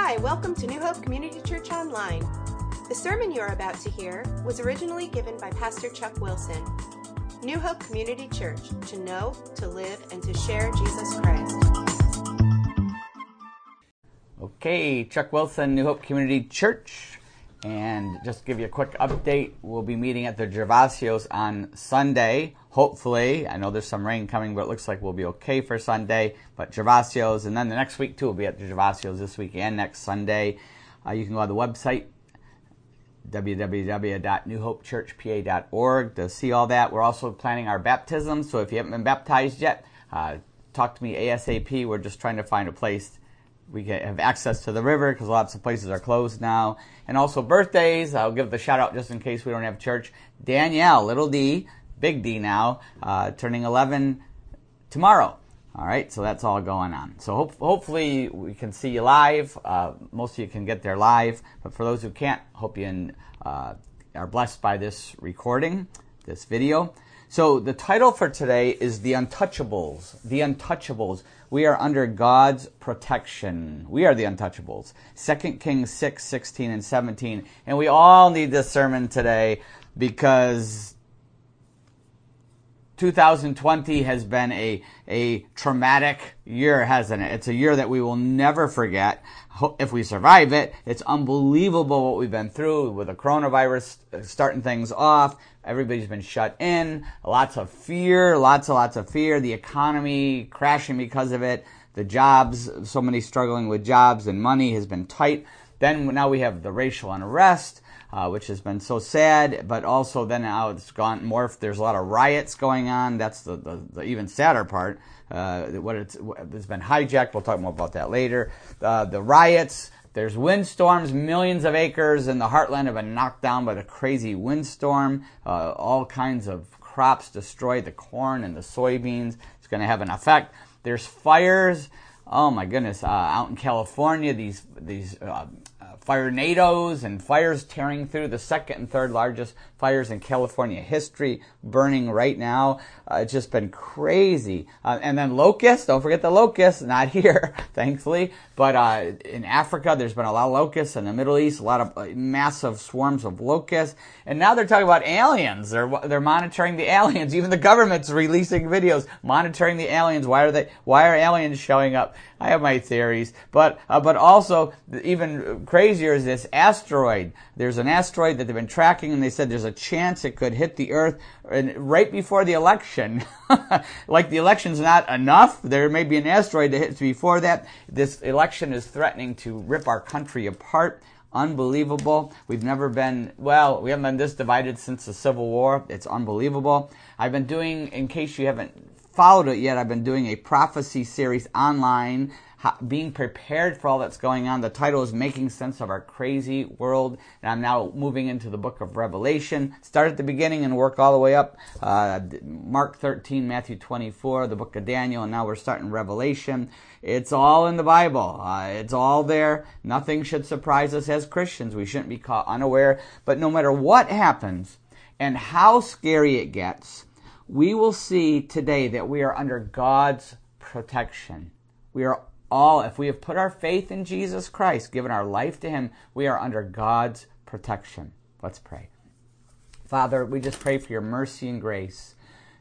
Hi, welcome to New Hope Community Church Online. The sermon you are about to hear was originally given by Pastor Chuck Wilson. New Hope Community Church, to know, to live, and to share Jesus Christ. Okay, Chuck Wilson, New Hope Community Church. And just give you a quick update, we'll be meeting at the Gervasios on Sunday. Hopefully, I know there's some rain coming, but it looks like we'll be okay for Sunday. But Gervasios, and then the next week too, we'll be at the Gervasios this week and next Sunday. Uh, you can go to the website www.newhopechurchpa.org to see all that. We're also planning our baptism, so if you haven't been baptized yet, uh, talk to me ASAP. We're just trying to find a place we have access to the river because lots of places are closed now. And also birthdays. I'll give the shout out just in case we don't have church. Danielle, little D, big D now, uh, turning 11 tomorrow. All right, so that's all going on. So hope, hopefully we can see you live. Uh, most of you can get there live, but for those who can't, hope you uh, are blessed by this recording, this video. So the title for today is The Untouchables. The Untouchables. We are under God's protection. We are the untouchables. 2 Kings 6, 16, and 17. And we all need this sermon today because 2020 has been a, a traumatic year, hasn't it? It's a year that we will never forget. If we survive it, it's unbelievable what we've been through with the coronavirus uh, starting things off. Everybody's been shut in. Lots of fear, lots and lots of fear. The economy crashing because of it. The jobs, so many struggling with jobs and money has been tight. Then now we have the racial unrest uh, which has been so sad. But also then now it's gone more. There's a lot of riots going on. That's the, the, the even sadder part. Uh, what it's, it's been hijacked. We'll talk more about that later. Uh, the riots. There's windstorms. Millions of acres in the heartland have been knocked down by the crazy windstorm. Uh, all kinds of crops destroyed. The corn and the soybeans. It's going to have an effect. There's fires. Oh my goodness! Uh, out in California, these these uh, firenadoes and fires tearing through the second and third largest fires in California history, burning right now. Uh, it's just been crazy. Uh, and then locusts, don't forget the locusts, not here, thankfully, but uh, in Africa, there's been a lot of locusts. In the Middle East, a lot of massive swarms of locusts. And now they're talking about aliens. They're, they're monitoring the aliens. Even the government's releasing videos monitoring the aliens. Why are they, why are aliens showing up? I have my theories, but, uh, but also even crazier is this asteroid. There's an asteroid that they've been tracking and they said there's a chance it could hit the Earth and right before the election. like the election's not enough. There may be an asteroid that hits before that. This election is threatening to rip our country apart. Unbelievable. We've never been, well, we haven't been this divided since the Civil War. It's unbelievable. I've been doing, in case you haven't followed it yet, I've been doing a prophecy series online being prepared for all that's going on. The title is Making Sense of Our Crazy World. And I'm now moving into the book of Revelation. Start at the beginning and work all the way up. Uh, Mark 13, Matthew 24, the book of Daniel, and now we're starting Revelation. It's all in the Bible. Uh, it's all there. Nothing should surprise us as Christians. We shouldn't be caught unaware. But no matter what happens and how scary it gets, we will see today that we are under God's protection. We are all, if we have put our faith in Jesus Christ, given our life to Him, we are under God's protection. Let's pray. Father, we just pray for your mercy and grace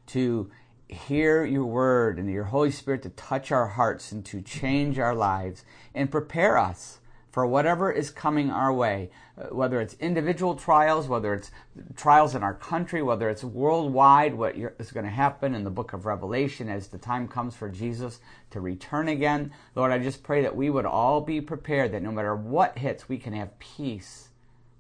to hear your word and your Holy Spirit to touch our hearts and to change our lives and prepare us for whatever is coming our way, uh, whether it's individual trials, whether it's trials in our country, whether it's worldwide, what is going to happen in the book of Revelation as the time comes for Jesus to return again. Lord, I just pray that we would all be prepared that no matter what hits, we can have peace,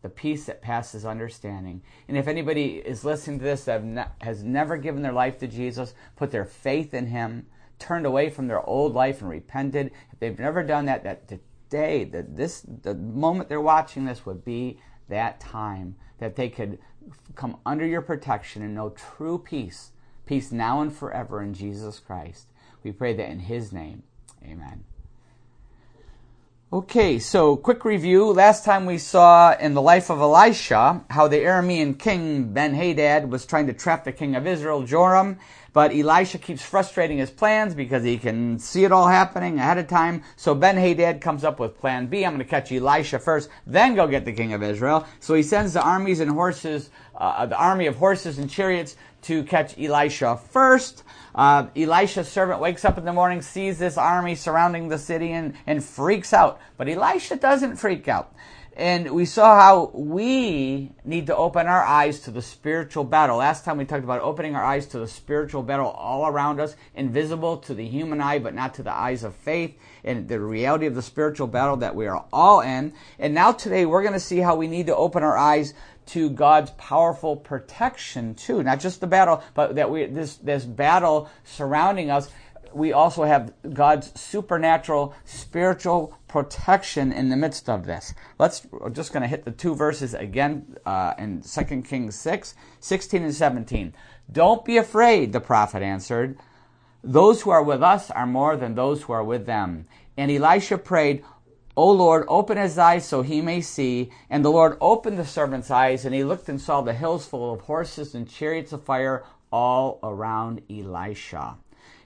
the peace that passes understanding. And if anybody is listening to this that has never given their life to Jesus, put their faith in Him, turned away from their old life and repented, if they've never done that, that day, that this, the moment they're watching this would be that time that they could come under your protection and know true peace, peace now and forever in Jesus Christ. We pray that in His name. Amen. Okay, so quick review. Last time we saw in the life of Elisha how the Aramean king Ben Hadad was trying to trap the king of Israel, Joram, but Elisha keeps frustrating his plans because he can see it all happening ahead of time. So Ben Hadad comes up with plan B. I'm going to catch Elisha first, then go get the king of Israel. So he sends the armies and horses, uh, the army of horses and chariots to catch Elisha first. Uh, Elisha's servant wakes up in the morning, sees this army surrounding the city, and, and freaks out. But Elisha doesn't freak out. And we saw how we need to open our eyes to the spiritual battle. Last time we talked about opening our eyes to the spiritual battle all around us, invisible to the human eye, but not to the eyes of faith, and the reality of the spiritual battle that we are all in. And now today we're going to see how we need to open our eyes to God's powerful protection too. Not just the battle, but that we this this battle surrounding us. We also have God's supernatural spiritual protection in the midst of this. Let's we're just going to hit the two verses again uh, in 2 Kings 6, 16 and 17. Don't be afraid, the prophet answered. Those who are with us are more than those who are with them. And Elisha prayed, O Lord, open his eyes so he may see. And the Lord opened the servant's eyes, and he looked and saw the hills full of horses and chariots of fire all around Elisha.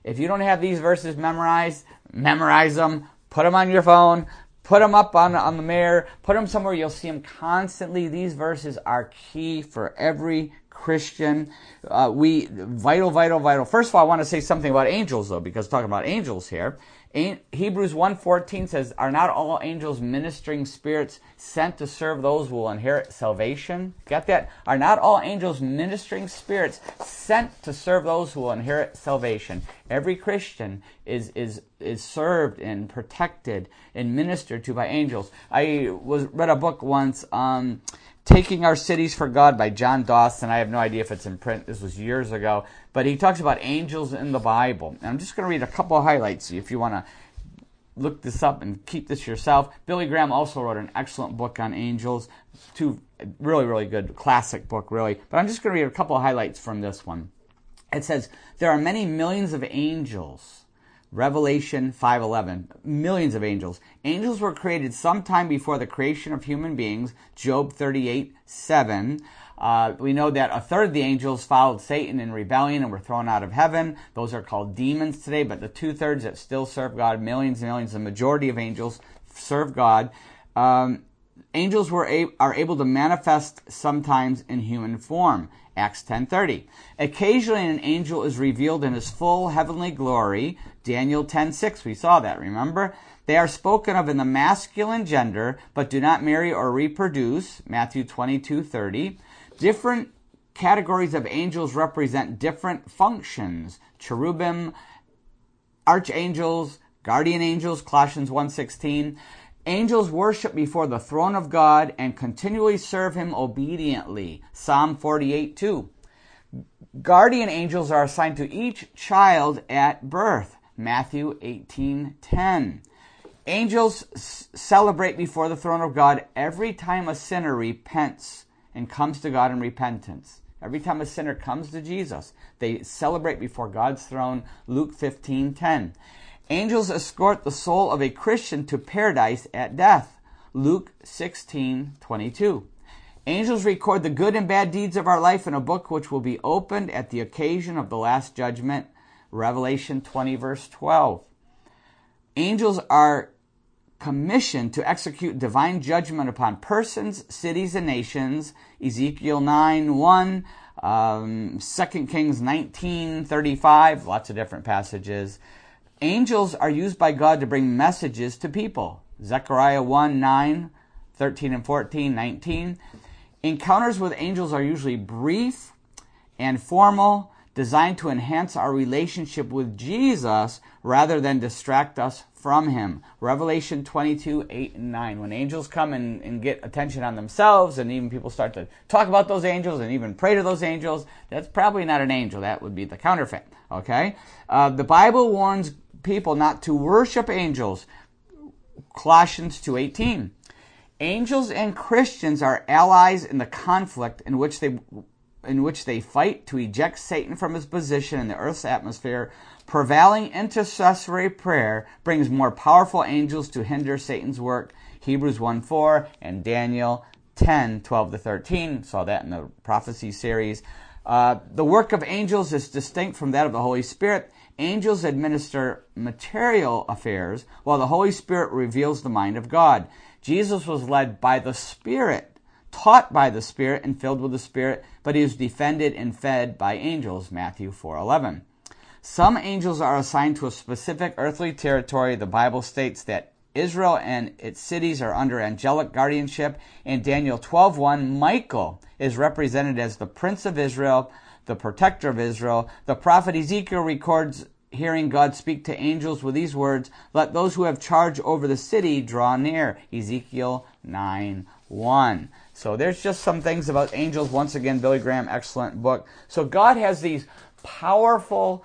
If you don't have these verses memorized, memorize them, put them on your phone, put them up on, on the mirror, put them somewhere you'll see them constantly. These verses are key for every Christian. Uh, we vital, vital, vital. First of all, I want to say something about angels, though, because talking about angels here. Hebrews 1:14 says, "Are not all angels ministering spirits sent to serve those who will inherit salvation?" Got that? Are not all angels ministering spirits sent to serve those who will inherit salvation? Every Christian is is is served and protected and ministered to by angels. I was read a book once um, Taking Our Cities for God by John Dawson. I have no idea if it's in print. This was years ago. But he talks about angels in the Bible. And I'm just going to read a couple of highlights if you want to look this up and keep this yourself. Billy Graham also wrote an excellent book on angels. Two really, really good classic book, really. But I'm just going to read a couple of highlights from this one. It says, There are many millions of angels Revelation 5:11 millions of angels angels were created sometime before the creation of human beings Job 38:7 uh, we know that a third of the angels followed Satan in rebellion and were thrown out of heaven. Those are called demons today, but the two thirds that still serve God, millions and millions, the majority of angels serve God. Um, angels were a- are able to manifest sometimes in human form. Acts 10:30. Occasionally an angel is revealed in his full heavenly glory. Daniel 10:6. We saw that, remember? They are spoken of in the masculine gender but do not marry or reproduce. Matthew 22:30. Different categories of angels represent different functions. Cherubim, archangels, guardian angels, Colossians 1:16. Angels worship before the throne of God and continually serve him obediently. Psalm 48 2. Guardian angels are assigned to each child at birth. Matthew 18 10. Angels s- celebrate before the throne of God every time a sinner repents and comes to God in repentance. Every time a sinner comes to Jesus, they celebrate before God's throne. Luke 15 10. Angels escort the soul of a Christian to paradise at death. Luke 16:22. Angels record the good and bad deeds of our life in a book which will be opened at the occasion of the last judgment. Revelation 20 verse 12. Angels are commissioned to execute divine judgment upon persons, cities, and nations. Ezekiel 9 1, um, 2 Kings 19 35, lots of different passages. Angels are used by God to bring messages to people. Zechariah 1 9, 13 and 14, 19. Encounters with angels are usually brief and formal, designed to enhance our relationship with Jesus rather than distract us from Him. Revelation 22 8 and 9. When angels come and, and get attention on themselves, and even people start to talk about those angels and even pray to those angels, that's probably not an angel. That would be the counterfeit. Okay? Uh, the Bible warns people not to worship angels. Colossians 2:18. Angels and Christians are allies in the conflict in which they in which they fight to eject Satan from his position in the earth's atmosphere, prevailing intercessory prayer brings more powerful angels to hinder Satan's work. Hebrews 1 4 and Daniel 10 12 to 13. Saw that in the prophecy series. Uh, the work of angels is distinct from that of the Holy Spirit. Angels administer material affairs, while the Holy Spirit reveals the mind of God. Jesus was led by the Spirit, taught by the Spirit, and filled with the Spirit, but he was defended and fed by angels. Matthew 4:11. Some angels are assigned to a specific earthly territory. The Bible states that Israel and its cities are under angelic guardianship. In Daniel 12:1, Michael is represented as the prince of Israel, the protector of Israel. The prophet Ezekiel records hearing God speak to angels with these words, "Let those who have charge over the city draw near." Ezekiel 9 1. So there's just some things about angels. Once again, Billy Graham, excellent book. So God has these powerful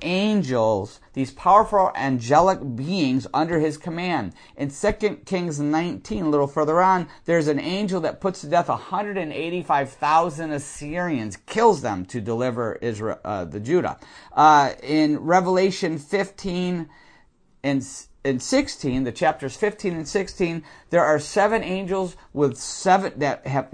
angels, these powerful angelic beings under his command. In 2 Kings 19, a little further on, there's an angel that puts to death 185,000 Assyrians, kills them to deliver Israel, uh, the Judah. Uh, in Revelation 15 and in 16, the chapters 15 and 16, there are seven angels with seven that have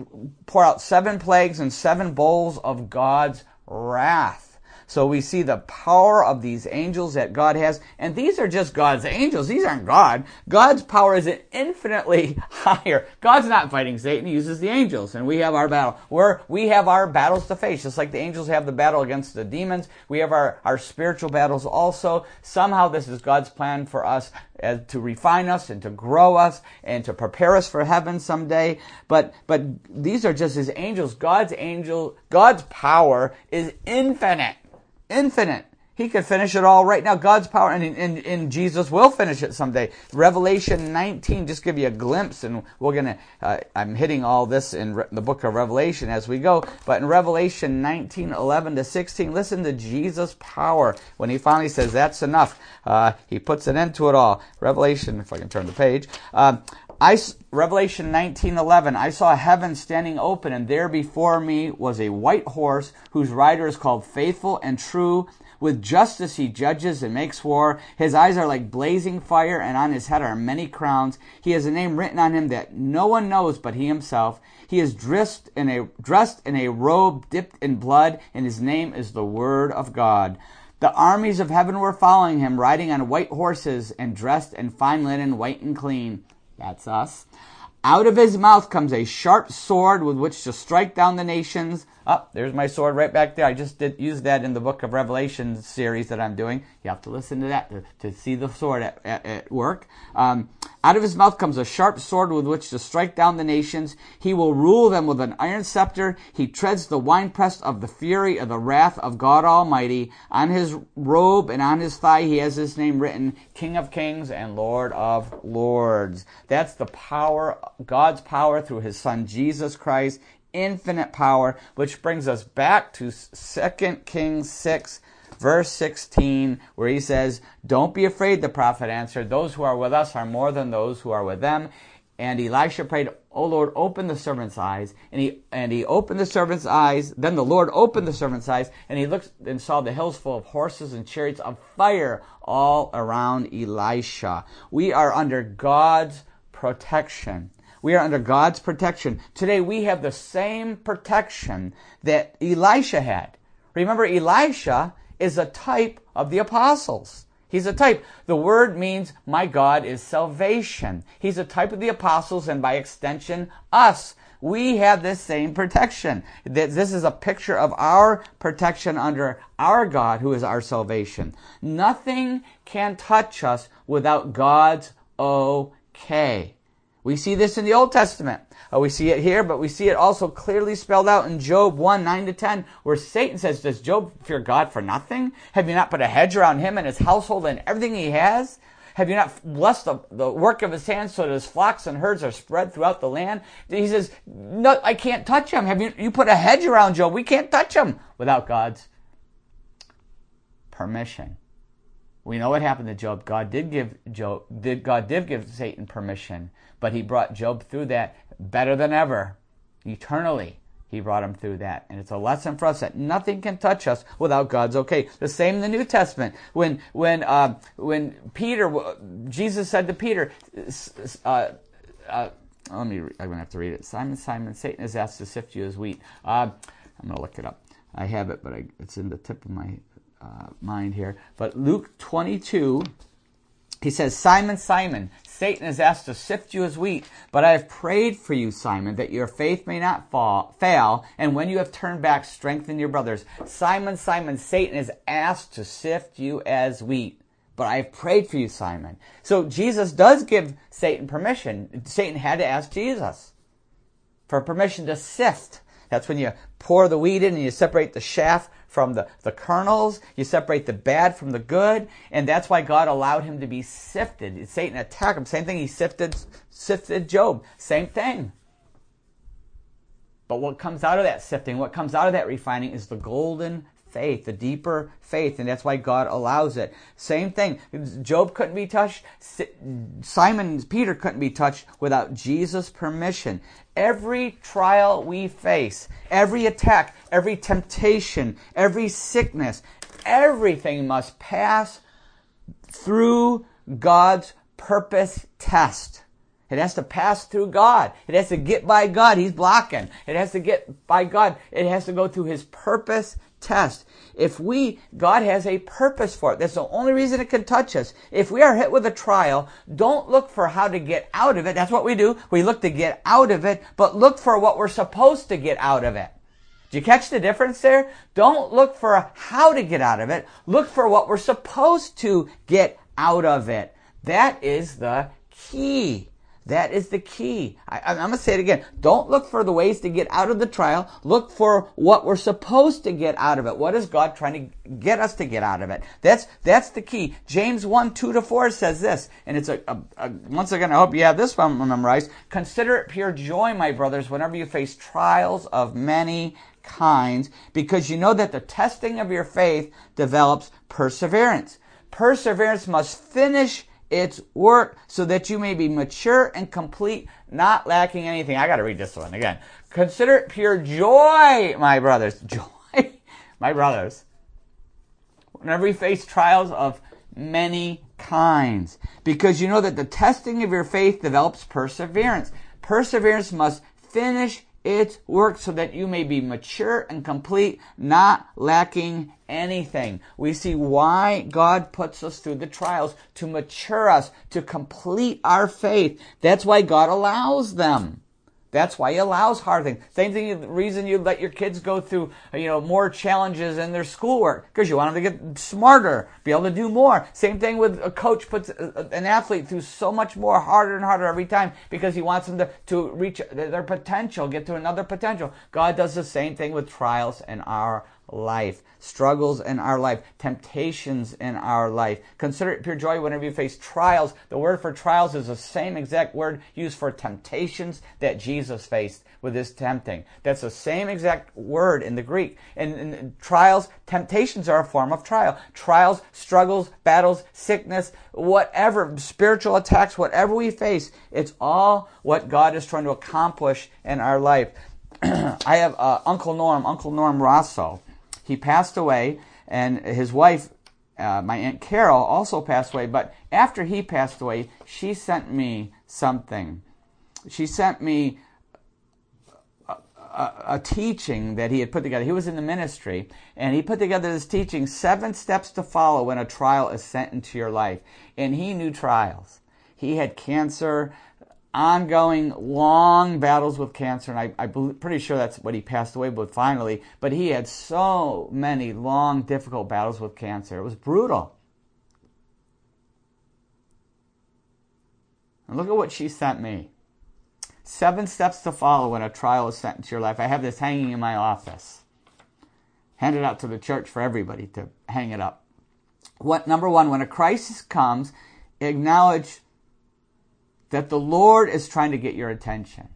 pour out seven plagues and seven bowls of God's wrath. So we see the power of these angels that God has. And these are just God's angels. These aren't God. God's power is infinitely higher. God's not fighting Satan. He uses the angels. And we have our battle. We're, we have our battles to face. Just like the angels have the battle against the demons. We have our, our spiritual battles also. Somehow this is God's plan for us as, to refine us and to grow us and to prepare us for heaven someday. But, but these are just his angels. God's angel, God's power is infinite infinite. He could finish it all right now. God's power, and, and, and Jesus will finish it someday. Revelation 19, just give you a glimpse, and we're going to, uh, I'm hitting all this in Re- the book of Revelation as we go. But in Revelation 19, 11 to 16, listen to Jesus' power when he finally says, That's enough. Uh, he puts an end to it all. Revelation, if I can turn the page. Um, I, Revelation 19:11 I saw heaven standing open and there before me was a white horse whose rider is called faithful and true. With justice he judges and makes war. His eyes are like blazing fire and on his head are many crowns. He has a name written on him that no one knows but he himself. He is dressed in a dressed in a robe dipped in blood and his name is the word of God. The armies of heaven were following him riding on white horses and dressed in fine linen white and clean that's us. Out of his mouth comes a sharp sword with which to strike down the nations. Up, oh, there's my sword right back there. I just did use that in the book of Revelation series that I'm doing. You have to listen to that to, to see the sword at, at, at work. Um, out of his mouth comes a sharp sword with which to strike down the nations. He will rule them with an iron scepter. He treads the winepress of the fury of the wrath of God Almighty. On his robe and on his thigh he has his name written, King of Kings and Lord of Lords. That's the power, God's power through his son Jesus Christ infinite power, which brings us back to 2 Kings 6, verse 16, where he says, Don't be afraid, the prophet answered. Those who are with us are more than those who are with them. And Elisha prayed, O Lord, open the servant's eyes. And he, and he opened the servant's eyes. Then the Lord opened the servant's eyes, and he looked and saw the hills full of horses and chariots of fire all around Elisha. We are under God's protection. We are under God's protection. Today we have the same protection that Elisha had. Remember, Elisha is a type of the apostles. He's a type. The word means my God is salvation. He's a type of the apostles and by extension us. We have this same protection. This is a picture of our protection under our God who is our salvation. Nothing can touch us without God's okay. We see this in the Old Testament. Uh, we see it here, but we see it also clearly spelled out in Job 1 9 to 10, where Satan says, Does Job fear God for nothing? Have you not put a hedge around him and his household and everything he has? Have you not blessed the, the work of his hands so that his flocks and herds are spread throughout the land? He says, No, I can't touch him. Have you, you put a hedge around Job? We can't touch him without God's permission. We know what happened to Job. God did give Job, did God did give Satan permission but he brought Job through that better than ever, eternally. He brought him through that. And it's a lesson for us that nothing can touch us without God's okay. The same in the New Testament. When, when, uh, when Peter, Jesus said to Peter, uh, uh, let me, I'm going to have to read it. Simon, Simon, Satan has asked to sift you as wheat. Uh, I'm going to look it up. I have it, but I, it's in the tip of my uh, mind here. But Luke 22, he says, Simon, Simon, Satan has asked to sift you as wheat, but I have prayed for you, Simon, that your faith may not fall, fail, and when you have turned back, strengthen your brothers. Simon, Simon, Satan has asked to sift you as wheat, but I have prayed for you, Simon. So Jesus does give Satan permission. Satan had to ask Jesus for permission to sift. That's when you pour the wheat in and you separate the chaff from the, the kernels. You separate the bad from the good. And that's why God allowed him to be sifted. Satan attacked him. Same thing. He sifted, sifted Job. Same thing. But what comes out of that sifting, what comes out of that refining is the golden faith, the deeper faith, and that's why God allows it. Same thing. Job couldn't be touched. Simon Peter couldn't be touched without Jesus' permission. Every trial we face, every attack, every temptation, every sickness, everything must pass through God's purpose test. It has to pass through God. It has to get by God. He's blocking. It has to get by God. It has to go through His purpose test. If we, God has a purpose for it. That's the only reason it can touch us. If we are hit with a trial, don't look for how to get out of it. That's what we do. We look to get out of it, but look for what we're supposed to get out of it. Do you catch the difference there? Don't look for how to get out of it. Look for what we're supposed to get out of it. That is the key. That is the key. I, am going to say it again. Don't look for the ways to get out of the trial. Look for what we're supposed to get out of it. What is God trying to get us to get out of it? That's, that's the key. James 1, 2 to 4 says this, and it's a, a, a once again, I hope you have this one memorized. Consider it pure joy, my brothers, whenever you face trials of many kinds, because you know that the testing of your faith develops perseverance. Perseverance must finish its work so that you may be mature and complete, not lacking anything. I got to read this one again. Consider it pure joy, my brothers. Joy, my brothers. Whenever we face trials of many kinds, because you know that the testing of your faith develops perseverance. Perseverance must finish its work so that you may be mature and complete, not lacking anything. We see why God puts us through the trials to mature us, to complete our faith. That's why God allows them. That's why he allows hard things. Same thing, the reason you let your kids go through, you know, more challenges in their schoolwork, because you want them to get smarter, be able to do more. Same thing with a coach puts uh, an athlete through so much more harder and harder every time because he wants them to, to reach their potential, get to another potential. God does the same thing with trials in our life, struggles in our life, temptations in our life. Consider it pure joy whenever you face trials. The word for trials is the same exact word used for temptations that Jesus faced with his tempting. That's the same exact word in the Greek. And, and trials, temptations are a form of trial. Trials, struggles, battles, sickness, whatever, spiritual attacks, whatever we face, it's all what God is trying to accomplish in our life. I have uh, Uncle Norm, Uncle Norm Rosso he passed away, and his wife, uh, my Aunt Carol, also passed away. But after he passed away, she sent me something. She sent me a, teaching that he had put together. He was in the ministry, and he put together this teaching seven steps to follow when a trial is sent into your life. And he knew trials. He had cancer ongoing long battles with cancer, and I, am pretty sure that's what he passed away with finally. But he had so many long, difficult battles with cancer. It was brutal. And look at what she sent me. Seven steps to follow when a trial is sent into your life. I have this hanging in my office. Handed out to the church for everybody to hang it up. What number one, when a crisis comes, acknowledge that the Lord is trying to get your attention.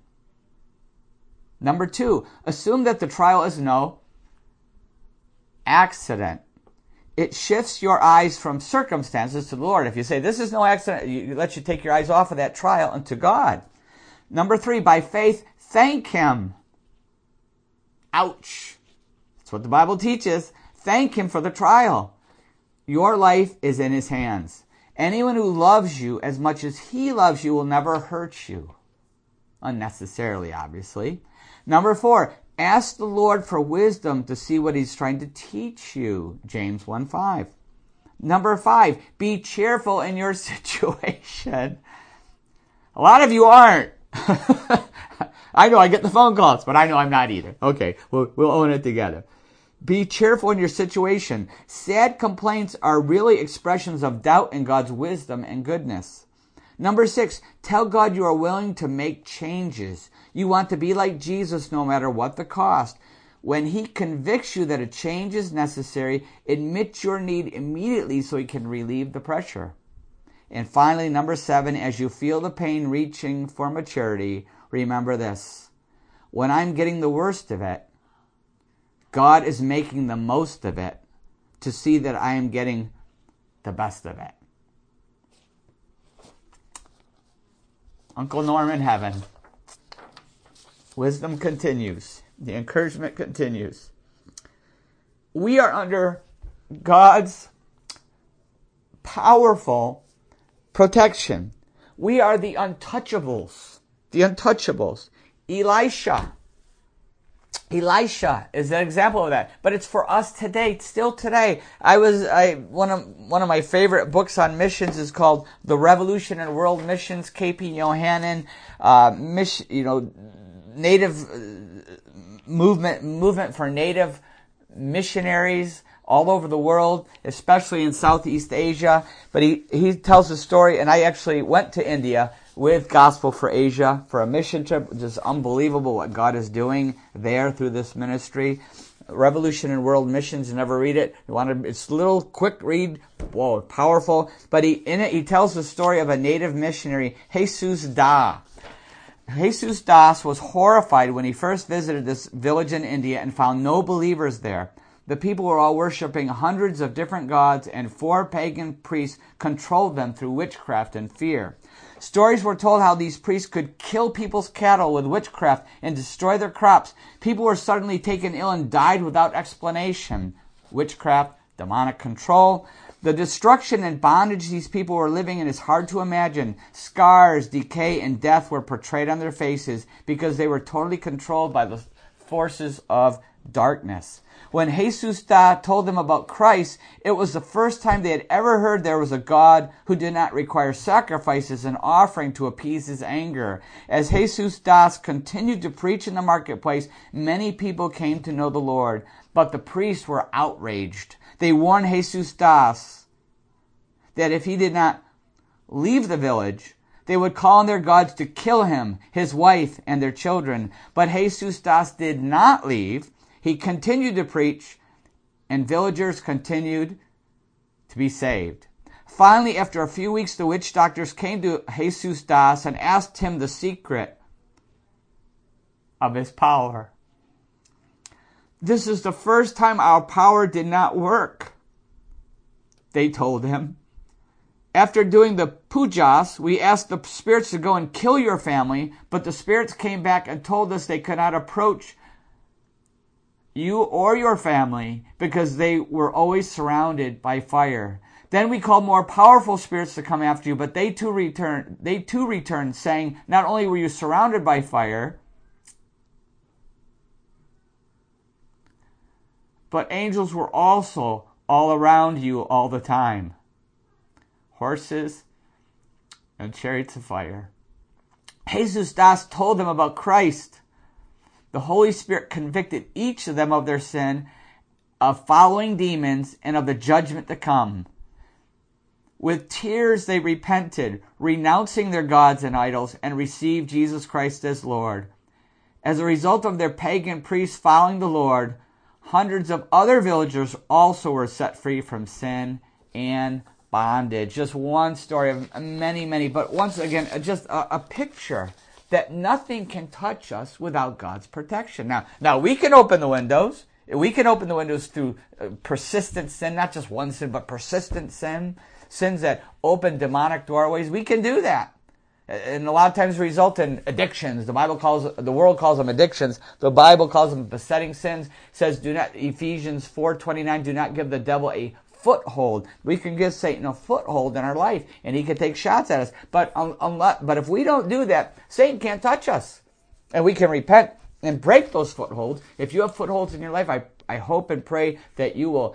Number two, assume that the trial is no accident. It shifts your eyes from circumstances to the Lord. If you say, This is no accident, it lets you take your eyes off of that trial and to God. Number three, by faith, thank Him. Ouch. That's what the Bible teaches. Thank Him for the trial. Your life is in His hands. Anyone who loves you as much as He loves you will never hurt you. Unnecessarily, obviously. Number four, ask the Lord for wisdom to see what He's trying to teach you. James 1 5. Number five, be cheerful in your situation. A lot of you aren't. I know I get the phone calls, but I know I'm not either. Okay, we'll, we'll own it together. Be cheerful in your situation. Sad complaints are really expressions of doubt in God's wisdom and goodness. Number six, tell God you are willing to make changes. You want to be like Jesus no matter what the cost. When he convicts you that a change is necessary, admit your need immediately so he can relieve the pressure. And finally, number seven, as you feel the pain reaching for maturity, remember this. When I'm getting the worst of it, God is making the most of it to see that I am getting the best of it. Uncle Norman heaven. Wisdom continues. The encouragement continues. We are under God's powerful protection. We are the untouchables. The untouchables. Elisha. Elisha is an example of that. But it's for us today, still today. I was, I, one of, one of my favorite books on missions is called The Revolution in World Missions, KP Yohannan, uh, you know, native movement movement for native missionaries all over the world, especially in Southeast Asia. But he, he tells a story, and I actually went to India with Gospel for Asia for a mission trip, Just unbelievable what God is doing there through this ministry. Revolution in World Missions. You never read it. You want to, it's a little quick read. Whoa, powerful. But he, in it, he tells the story of a native missionary, Jesus Das. Jesus Das was horrified when he first visited this village in India and found no believers there. The people were all worshiping hundreds of different gods, and four pagan priests controlled them through witchcraft and fear. Stories were told how these priests could kill people's cattle with witchcraft and destroy their crops. People were suddenly taken ill and died without explanation. Witchcraft, demonic control. The destruction and bondage these people were living in is hard to imagine. Scars, decay, and death were portrayed on their faces because they were totally controlled by the forces of darkness. When Jesus Das told them about Christ, it was the first time they had ever heard there was a God who did not require sacrifices and offering to appease his anger. As Jesus Das continued to preach in the marketplace, many people came to know the Lord, but the priests were outraged. They warned Jesus Das that if he did not leave the village, they would call on their gods to kill him, his wife, and their children. But Jesus Das did not leave. He continued to preach, and villagers continued to be saved. Finally, after a few weeks, the witch doctors came to Jesus Das and asked him the secret of his power. This is the first time our power did not work, they told him. After doing the pujas, we asked the spirits to go and kill your family, but the spirits came back and told us they could not approach you or your family because they were always surrounded by fire. Then we called more powerful spirits to come after you, but they too returned, they too returned saying, not only were you surrounded by fire, but angels were also all around you all the time horses and chariots of fire. Jesus Das told them about Christ. The Holy Spirit convicted each of them of their sin, of following demons, and of the judgment to come. With tears they repented, renouncing their gods and idols, and received Jesus Christ as Lord. As a result of their pagan priests following the Lord, Hundreds of other villagers also were set free from sin and bondage. Just one story of many, many, but once again, just a, a picture that nothing can touch us without God's protection. Now, now we can open the windows. We can open the windows through uh, persistent sin, not just one sin, but persistent sin, sins that open demonic doorways. We can do that. and a lot of times result in addictions. The Bible calls the world calls them addictions. The Bible calls them besetting sins. It says do not Ephesians four twenty nine. Do not give the devil a foothold. We can give Satan a foothold in our life, and he can take shots at us. But unless, but if we don't do that, Satan can't touch us, and we can repent and break those footholds. If you have footholds in your life, I I hope and pray that you will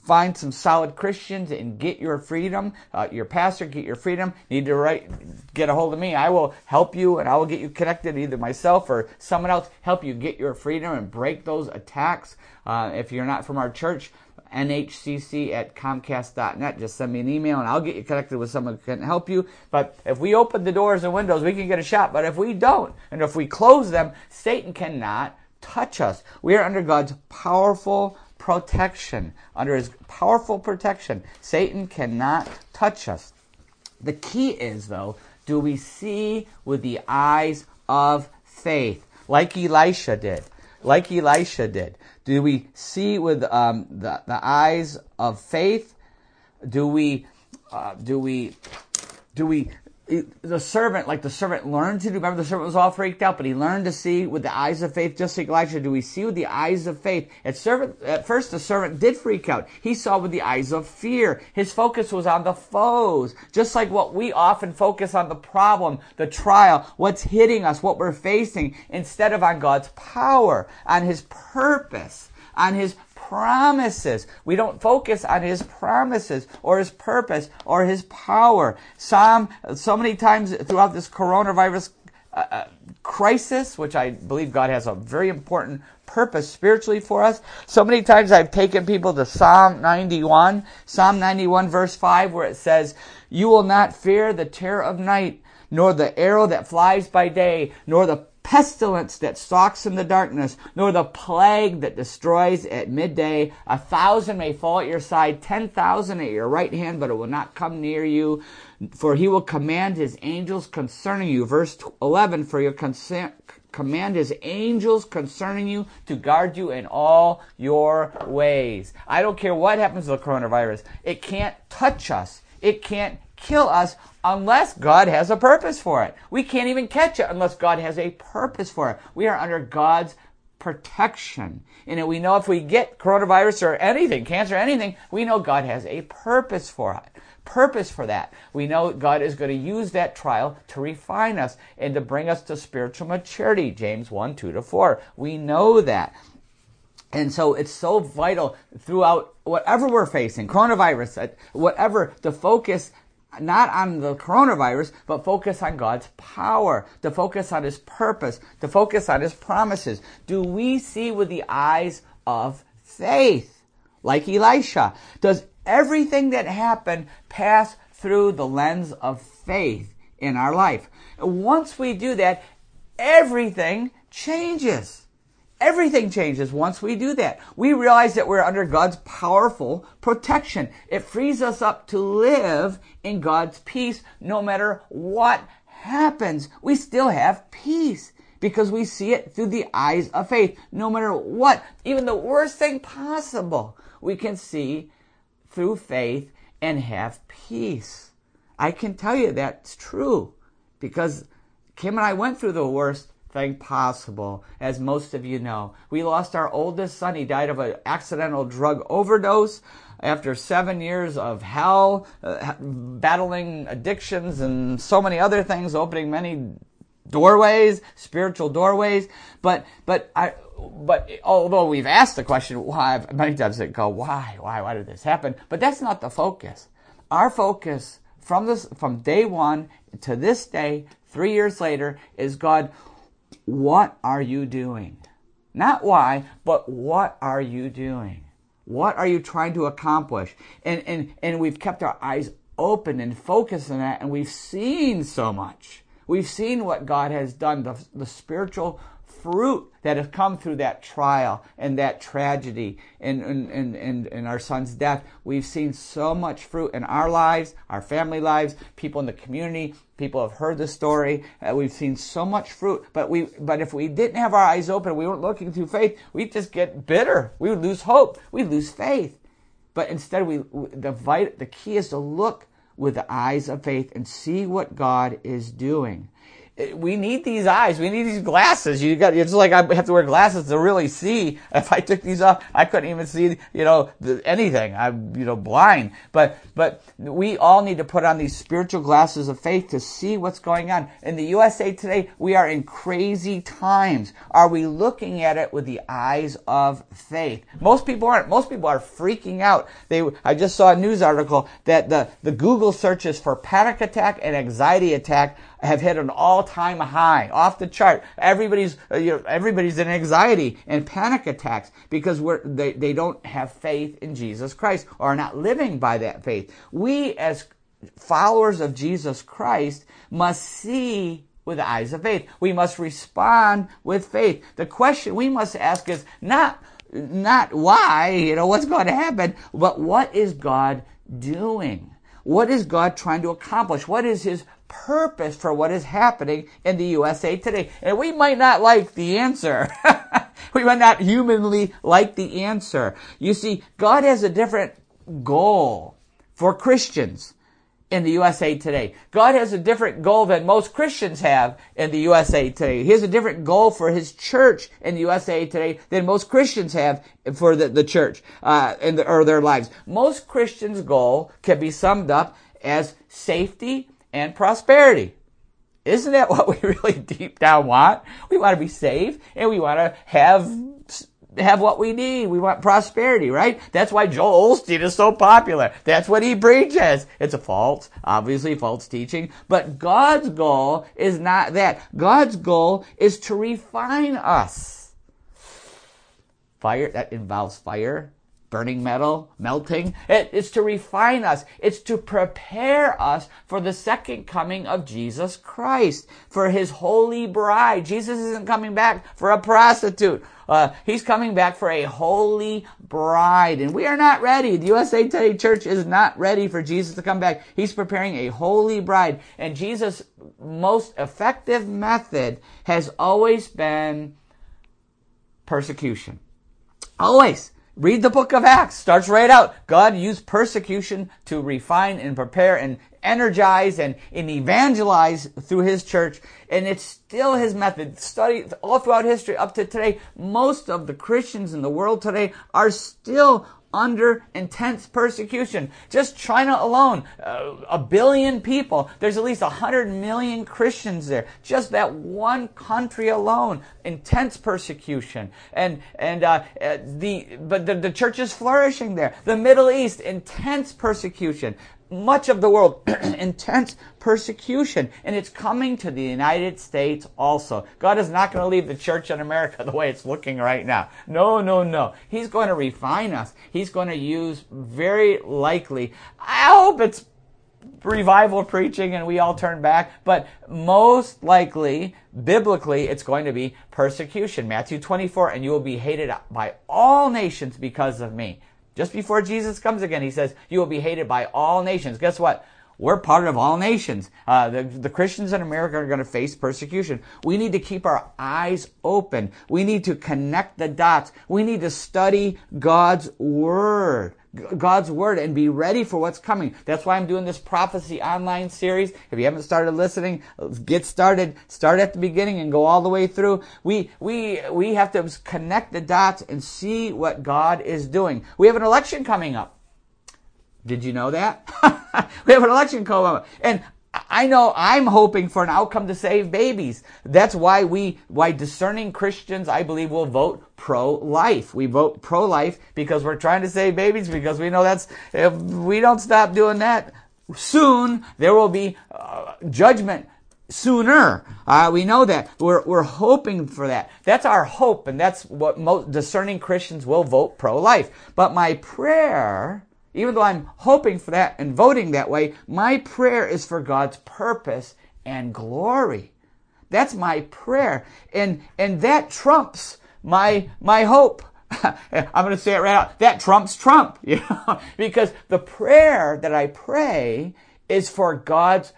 find some solid Christians and get your freedom. Uh, your pastor, get your freedom. Need to write, get a hold of me. I will help you and I will get you connected, either myself or someone else, help you get your freedom and break those attacks. Uh, if you're not from our church, nhcc at comcast.net. Just send me an email and I'll get you connected with someone who can help you. But if we open the doors and windows, we can get a shot. But if we don't, and if we close them, Satan cannot touch us. We are under God's powerful protection. Under his powerful protection, Satan cannot touch us. The key is, though, do we see with the eyes of faith, like Elisha did? Like Elisha did. Do we see with um, the, the eyes of faith? Do we, uh, do we, do we the servant, like the servant learned to do. Remember, the servant was all freaked out, but he learned to see with the eyes of faith, just like Elijah. Do we see with the eyes of faith? At servant, at first, the servant did freak out. He saw with the eyes of fear. His focus was on the foes, just like what we often focus on the problem, the trial, what's hitting us, what we're facing, instead of on God's power, on His purpose, on His promises. We don't focus on his promises or his purpose or his power. Psalm, so many times throughout this coronavirus uh, uh, crisis, which I believe God has a very important purpose spiritually for us. So many times I've taken people to Psalm 91, Psalm 91 verse 5, where it says, You will not fear the terror of night, nor the arrow that flies by day, nor the pestilence that stalks in the darkness, nor the plague that destroys at midday. A thousand may fall at your side, ten thousand at your right hand, but it will not come near you. For he will command his angels concerning you. Verse 11, for your consent, command his angels concerning you to guard you in all your ways. I don't care what happens to the coronavirus. It can't touch us. It can't kill us unless God has a purpose for it. We can't even catch it unless God has a purpose for it. We are under God's protection. And we know if we get coronavirus or anything, cancer, anything, we know God has a purpose for it. Purpose for that. We know God is going to use that trial to refine us and to bring us to spiritual maturity. James 1, 2 to 4. We know that. And so it's so vital throughout whatever we're facing, coronavirus, uh, whatever, to focus not on the coronavirus, but focus on God's power, to focus on His purpose, to focus on His promises. Do we see with the eyes of faith? Like Elisha. Does everything that happened pass through the lens of faith in our life? Once we do that, everything changes. Everything changes once we do that. We realize that we're under God's powerful protection. It frees us up to live in God's peace no matter what happens. We still have peace because we see it through the eyes of faith. No matter what, even the worst thing possible, we can see through faith and have peace. I can tell you that's true because Kim and I went through the worst thing possible, as most of you know. We lost our oldest son. He died of an accidental drug overdose after seven years of hell, uh, battling addictions and so many other things, opening many doorways, spiritual doorways. But, but I, but although we've asked the question why, many times they go, why, why, why did this happen? But that's not the focus. Our focus from this, from day one to this day, three years later, is God, what are you doing? Not why, but what are you doing? What are you trying to accomplish? And, and, and we've kept our eyes open and focused on that, and we've seen so much. We've seen what God has done, the, the spiritual fruit that has come through that trial and that tragedy and, and, and, and, and our son's death. We've seen so much fruit in our lives, our family lives, people in the community. People have heard the story. Uh, we've seen so much fruit, but we, but if we didn't have our eyes open, we weren't looking through faith, we'd just get bitter. We would lose hope. We'd lose faith. But instead, we, the, the key is to look with the eyes of faith and see what God is doing we need these eyes. We need these glasses. You got, it's like I have to wear glasses to really see. If I took these off, I couldn't even see, you know, anything. I'm, you know, blind. But, but we all need to put on these spiritual glasses of faith to see what's going on. In the USA today, we are in crazy times. Are we looking at it with the eyes of faith? Most people aren't. Most people are freaking out. They, I just saw a news article that the, the Google searches for panic attack and anxiety attack have hit an all-time high, off the chart. Everybody's, uh, you know, everybody's in anxiety and panic attacks because they, they don't have faith in Jesus Christ or are not living by that faith. We as followers of Jesus Christ must see with the eyes of faith. We must respond with faith. The question we must ask is not, not why, you know, what's going to happen, but what is God doing? What is God trying to accomplish? What is His purpose for what is happening in the USA today. And we might not like the answer. we might not humanly like the answer. You see, God has a different goal for Christians in the USA today. God has a different goal than most Christians have in the USA today. He has a different goal for His church in the USA today than most Christians have for the, the church uh, the, or their lives. Most Christians' goal can be summed up as safety and prosperity. Isn't that what we really deep down want? We want to be safe and we want to have have what we need. We want prosperity, right? That's why Joel Osteen is so popular. That's what he preaches. It's a false, obviously false teaching, but God's goal is not that. God's goal is to refine us. Fire, that involves fire, burning metal, melting. It is to refine us. It's to prepare us for the second coming of Jesus Christ, for his holy bride. Jesus isn't coming back for a prostitute. Uh, he's coming back for a holy bride. And we are not ready. The USA Today Church is not ready for Jesus to come back. He's preparing a holy bride. And Jesus' most effective method has always been persecution. Always. Read the book of Acts. Starts right out. God used persecution to refine and prepare and energize and, and evangelize through his church. And it's still his method. Study all throughout history up to today. Most of the Christians in the world today are still under intense persecution. Just China alone, uh, a billion people. There's at least 100 million Christians there. Just that one country alone, intense persecution. And, and, uh, uh, the, but the, the church is flourishing there. The Middle East, intense persecution much of the world intense persecution and it's coming to the United States also. God is not going to leave the church in America the way it's looking right now. No, no, no. He's going to refine us. He's going to use very likely, I hope it's revival preaching and we all turn back, but most likely, biblically, it's going to be persecution. Matthew 24, and you will be hated by all nations because of me. Just before Jesus comes again, he says, You will be hated by all nations. Guess what? We're part of all nations. Uh, the, the Christians in America are going to face persecution. We need to keep our eyes open. We need to connect the dots. We need to study God's Word. God's word and be ready for what's coming. That's why I'm doing this prophecy online series. If you haven't started listening, get started. Start at the beginning and go all the way through. We we we have to connect the dots and see what God is doing. We have an election coming up. Did you know that? we have an election up. And I know I'm hoping for an outcome to save babies. That's why we, why discerning Christians, I believe, will vote pro-life. We vote pro-life because we're trying to save babies because we know that's, if we don't stop doing that, soon there will be uh, judgment sooner. Uh, we know that. We're, we're hoping for that. That's our hope, and that's what most discerning Christians will vote pro-life. But my prayer even though I'm hoping for that and voting that way, my prayer is for God's purpose and glory. That's my prayer. And, and that trumps my, my hope. I'm going to say it right out. That trumps Trump, you know, because the prayer that I pray is for God's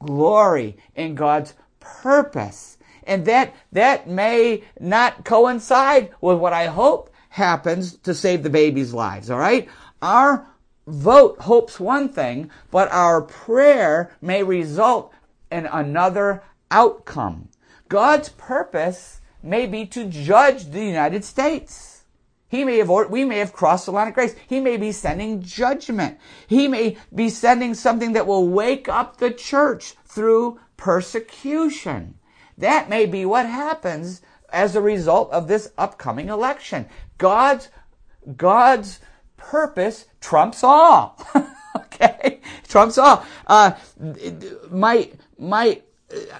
glory and God's purpose. And that, that may not coincide with what I hope happens to save the babies' lives, all right? Our vote hopes one thing, but our prayer may result in another outcome. God's purpose may be to judge the United States. He may have, we may have crossed the line of grace. He may be sending judgment. He may be sending something that will wake up the church through persecution. That may be what happens as a result of this upcoming election. God's, God's purpose trumps all. okay? Trumps all. Uh, my, my,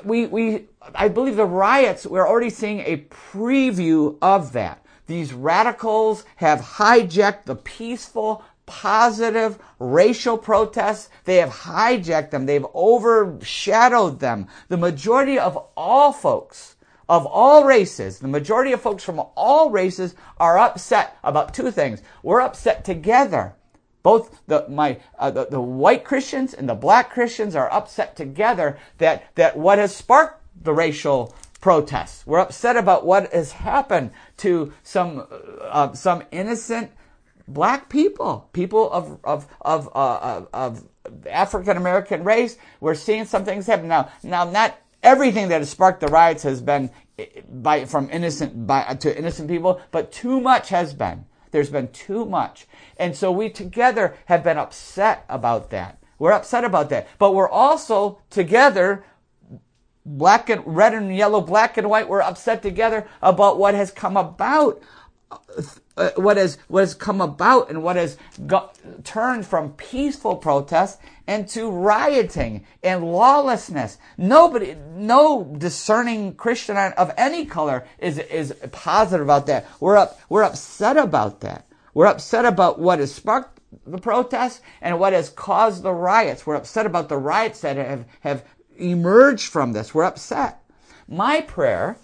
we, we, I believe the riots, we're already seeing a preview of that. These radicals have hijacked the peaceful, positive racial protests. They have hijacked them. They've overshadowed them. The majority of all folks, of all races, the majority of folks from all races are upset about two things. We're upset together. Both the, my, uh, the, the white Christians and the black Christians are upset together that, that what has sparked the racial protests. We're upset about what has happened to some uh, some innocent black people, people of of of uh, of African American race. We're seeing some things happen now. Now, not everything that has sparked the riots has been by from innocent by, to innocent people, but too much has been. There's been too much, and so we together have been upset about that. We're upset about that, but we're also together black and red and yellow, black and white we're upset together about what has come about, what has what has come about, and what has got, turned from peaceful protest into rioting and lawlessness. Nobody, no discerning Christian of any color is is positive about that. We're up, we're upset about that. We're upset about what has sparked the protests and what has caused the riots. We're upset about the riots that have, have emerge from this. We're upset. My prayer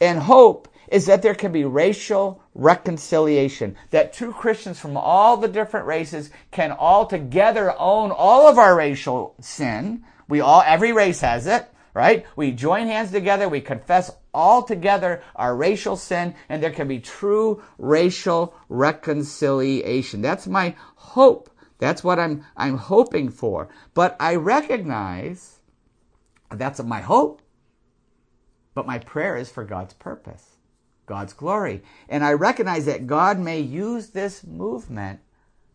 and hope is that there can be racial reconciliation, that true Christians from all the different races can all together own all of our racial sin. We all, every race has it, right? We join hands together, we confess all together our racial sin, and there can be true racial reconciliation. That's my hope. That's what I'm, I'm hoping for. But I recognize that's my hope. But my prayer is for God's purpose, God's glory. And I recognize that God may use this movement,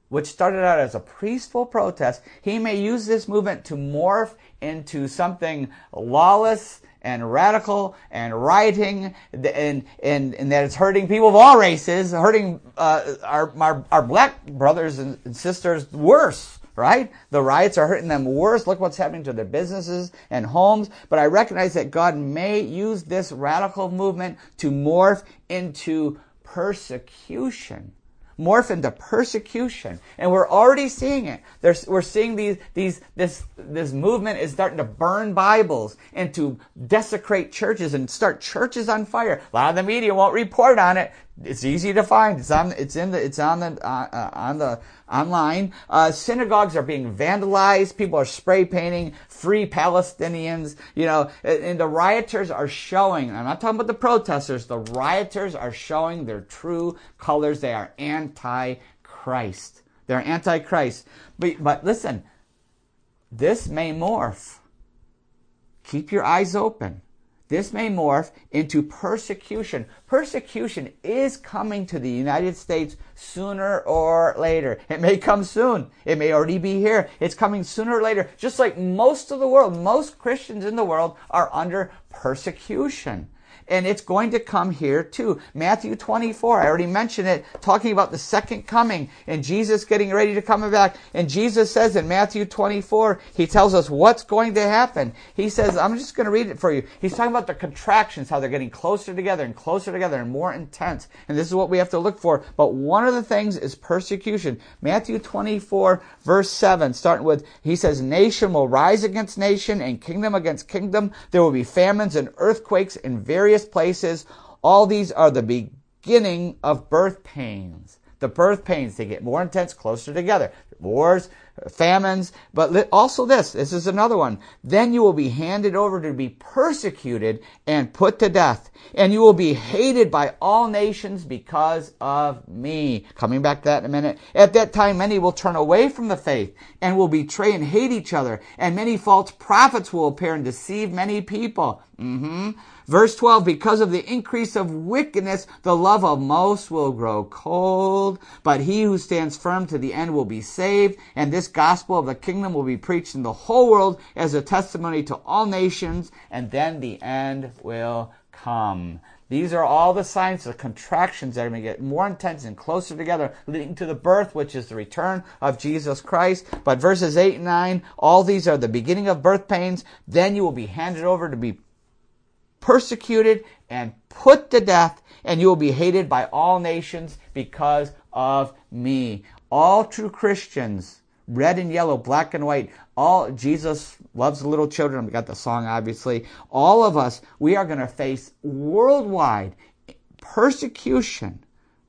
which started out as a peaceful protest, He may use this movement to morph into something lawless and radical and rioting and, and, and that it's hurting people of all races, hurting uh, our, our, our black brothers and sisters worse right? The riots are hurting them worse. Look what's happening to their businesses and homes. But I recognize that God may use this radical movement to morph into persecution. Morph into persecution. And we're already seeing it. There's, we're seeing these, these, this, this movement is starting to burn Bibles and to desecrate churches and start churches on fire. A lot of the media won't report on it. It's easy to find. It's on. It's in the. It's on the. Uh, uh, on the online. Uh, synagogues are being vandalized. People are spray painting. Free Palestinians. You know, and the rioters are showing. I'm not talking about the protesters. The rioters are showing their true colors. They are anti-Christ. They're anti-Christ. But but listen, this may morph. Keep your eyes open. This may morph into persecution. Persecution is coming to the United States sooner or later. It may come soon. It may already be here. It's coming sooner or later. Just like most of the world, most Christians in the world are under persecution. And it's going to come here too. Matthew 24, I already mentioned it, talking about the second coming and Jesus getting ready to come back. And Jesus says in Matthew 24, he tells us what's going to happen. He says, I'm just going to read it for you. He's talking about the contractions, how they're getting closer together and closer together and more intense. And this is what we have to look for. But one of the things is persecution. Matthew 24, verse 7, starting with, he says, Nation will rise against nation and kingdom against kingdom. There will be famines and earthquakes in various various places. All these are the beginning of birth pains. The birth pains, they get more intense closer together. Wars, famines, but also this. This is another one. Then you will be handed over to be persecuted and put to death, and you will be hated by all nations because of me. Coming back to that in a minute. At that time, many will turn away from the faith and will betray and hate each other, and many false prophets will appear and deceive many people. Mm-hmm. Verse 12, because of the increase of wickedness, the love of most will grow cold, but he who stands firm to the end will be saved, and this gospel of the kingdom will be preached in the whole world as a testimony to all nations, and then the end will come. These are all the signs, the contractions that are going to get more intense and closer together, leading to the birth, which is the return of Jesus Christ. But verses 8 and 9, all these are the beginning of birth pains. Then you will be handed over to be persecuted and put to death, and you will be hated by all nations because of me. All true Christians, red and yellow, black and white, all Jesus loves the little children. We got the song, obviously. All of us, we are going to face worldwide persecution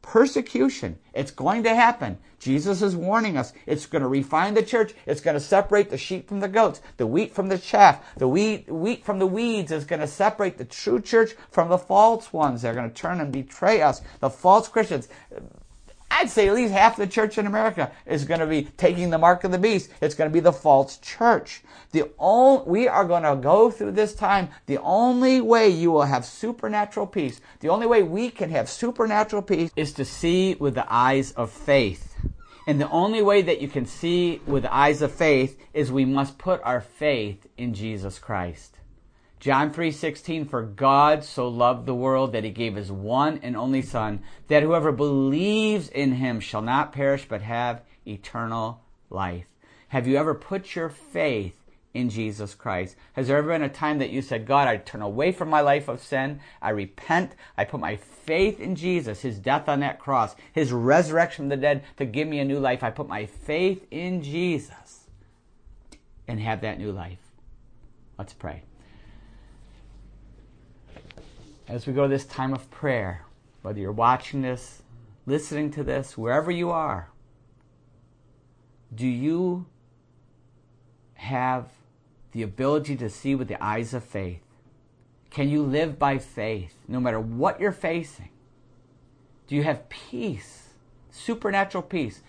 persecution. It's going to happen. Jesus is warning us. It's going to refine the church. It's going to separate the sheep from the goats, the wheat from the chaff. The wheat, wheat from the weeds is going to separate the true church from the false ones. They're going to turn and betray us. The false Christians. I'd say at least half the church in America is going to be taking the mark of the beast. It's going to be the false church. The only, we are going to go through this time. The only way you will have supernatural peace, the only way we can have supernatural peace is to see with the eyes of faith. And the only way that you can see with the eyes of faith is we must put our faith in Jesus Christ. John 3:16 for God so loved the world that he gave his one and only son that whoever believes in him shall not perish but have eternal life. Have you ever put your faith in Jesus Christ? Has there ever been a time that you said, God, I turn away from my life of sin. I repent. I put my faith in Jesus, his death on that cross, his resurrection from the dead to give me a new life. I put my faith in Jesus and have that new life. Let's pray as we go to this time of prayer, whether you're watching this, listening to this, wherever you are, do you have the ability to see with the eyes of faith? Can you live by faith no matter what you're facing? Do you have peace, supernatural peace?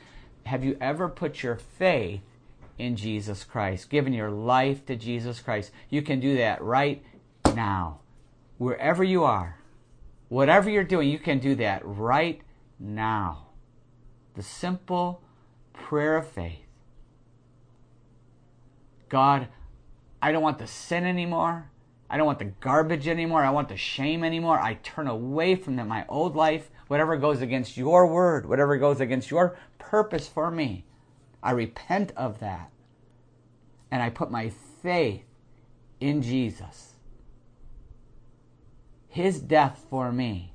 Have you ever put your faith in Jesus Christ, given your life to Jesus Christ? You can do that right now wherever you are, whatever you're doing, you can do that right now. The simple prayer of faith. God, I don't want the sin anymore. I don't want the garbage anymore. I want the shame anymore. I turn away from that, my old life, whatever goes against your word, whatever goes against your purpose for me. I repent of that. And I put my faith in Jesus his death for me,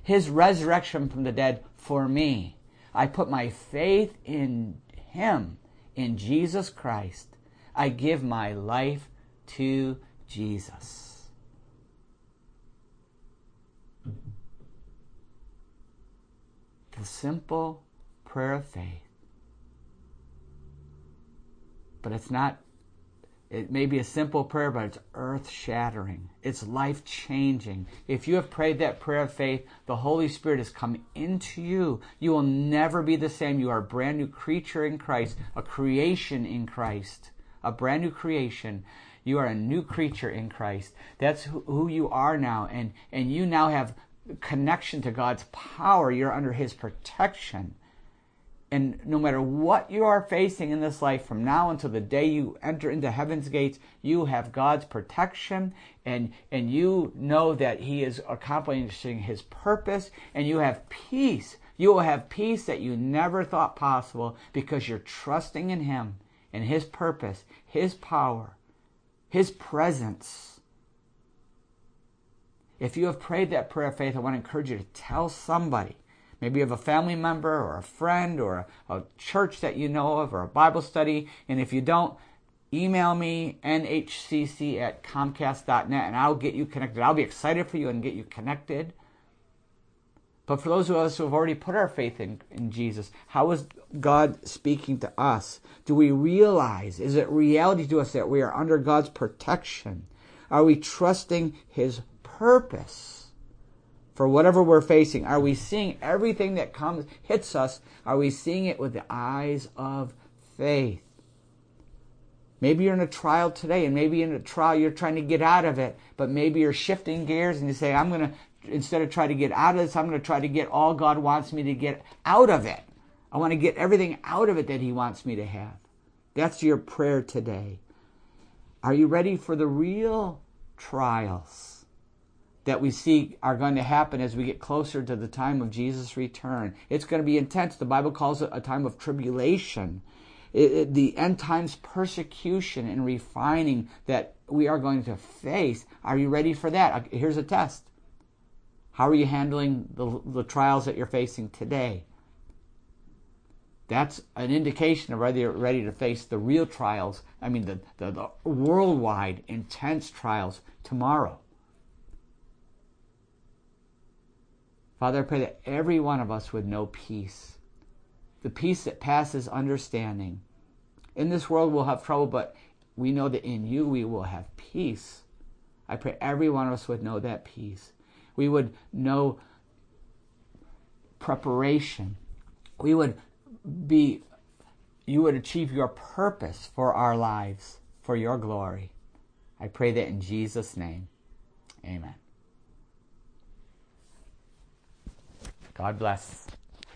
his resurrection from the dead for me. I put my faith in him, in Jesus Christ. I give my life to Jesus. The simple prayer of faith. But it's not it may be a simple prayer, but it's earth shattering. It's life changing. If you have prayed that prayer of faith, the Holy Spirit has come into you. You will never be the same. You are a brand new creature in Christ, a creation in Christ, a brand new creation. You are a new creature in Christ. That's who you are now. And, and you now have connection to God's power. You're under His protection. And no matter what you are facing in this life, from now until the day you enter into heaven's gates, you have God's protection and, and you know that He is accomplishing His purpose and you have peace. You will have peace that you never thought possible because you're trusting in Him and His purpose, His power, His presence. If you have prayed that prayer of faith, I want to encourage you to tell somebody Maybe you have a family member or a friend or a, a church that you know of or a Bible study. And if you don't, email me nhcc at comcast.net and I'll get you connected. I'll be excited for you and get you connected. But for those of us who have already put our faith in, in Jesus, how is God speaking to us? Do we realize, is it reality to us that we are under God's protection? Are we trusting His purpose for whatever we're facing? Are we seeing everything that comes, hits us, are we seeing it with the eyes of faith? Maybe you're in a trial today, and maybe in a trial you're trying to get out of it, but maybe you're shifting gears and you say, I'm going to instead of try to get out of this, I'm going to try to get all God wants me to get out of it. I want to get everything out of it that He wants me to have. That's your prayer today. Are you ready for the real trials that we see are going to happen as we get closer to the time of Jesus' return? It's going to be intense. The Bible calls it a time of tribulation. It, it, the end times persecution and refining that we are going to face. Are you ready for that? Here's a test. How are you handling the, the trials that you're facing today? That's an indication of whether you're ready to face the real trials, I mean, the, the, the worldwide intense trials tomorrow. Father, I pray that every one of us would know peace, the peace that passes understanding. In this world, we'll have trouble, but we know that in you we will have peace. I pray every one of us would know that peace we would know preparation. We would be, you would achieve your purpose for our lives, for your glory. I pray that in Jesus' name. Amen. God bless.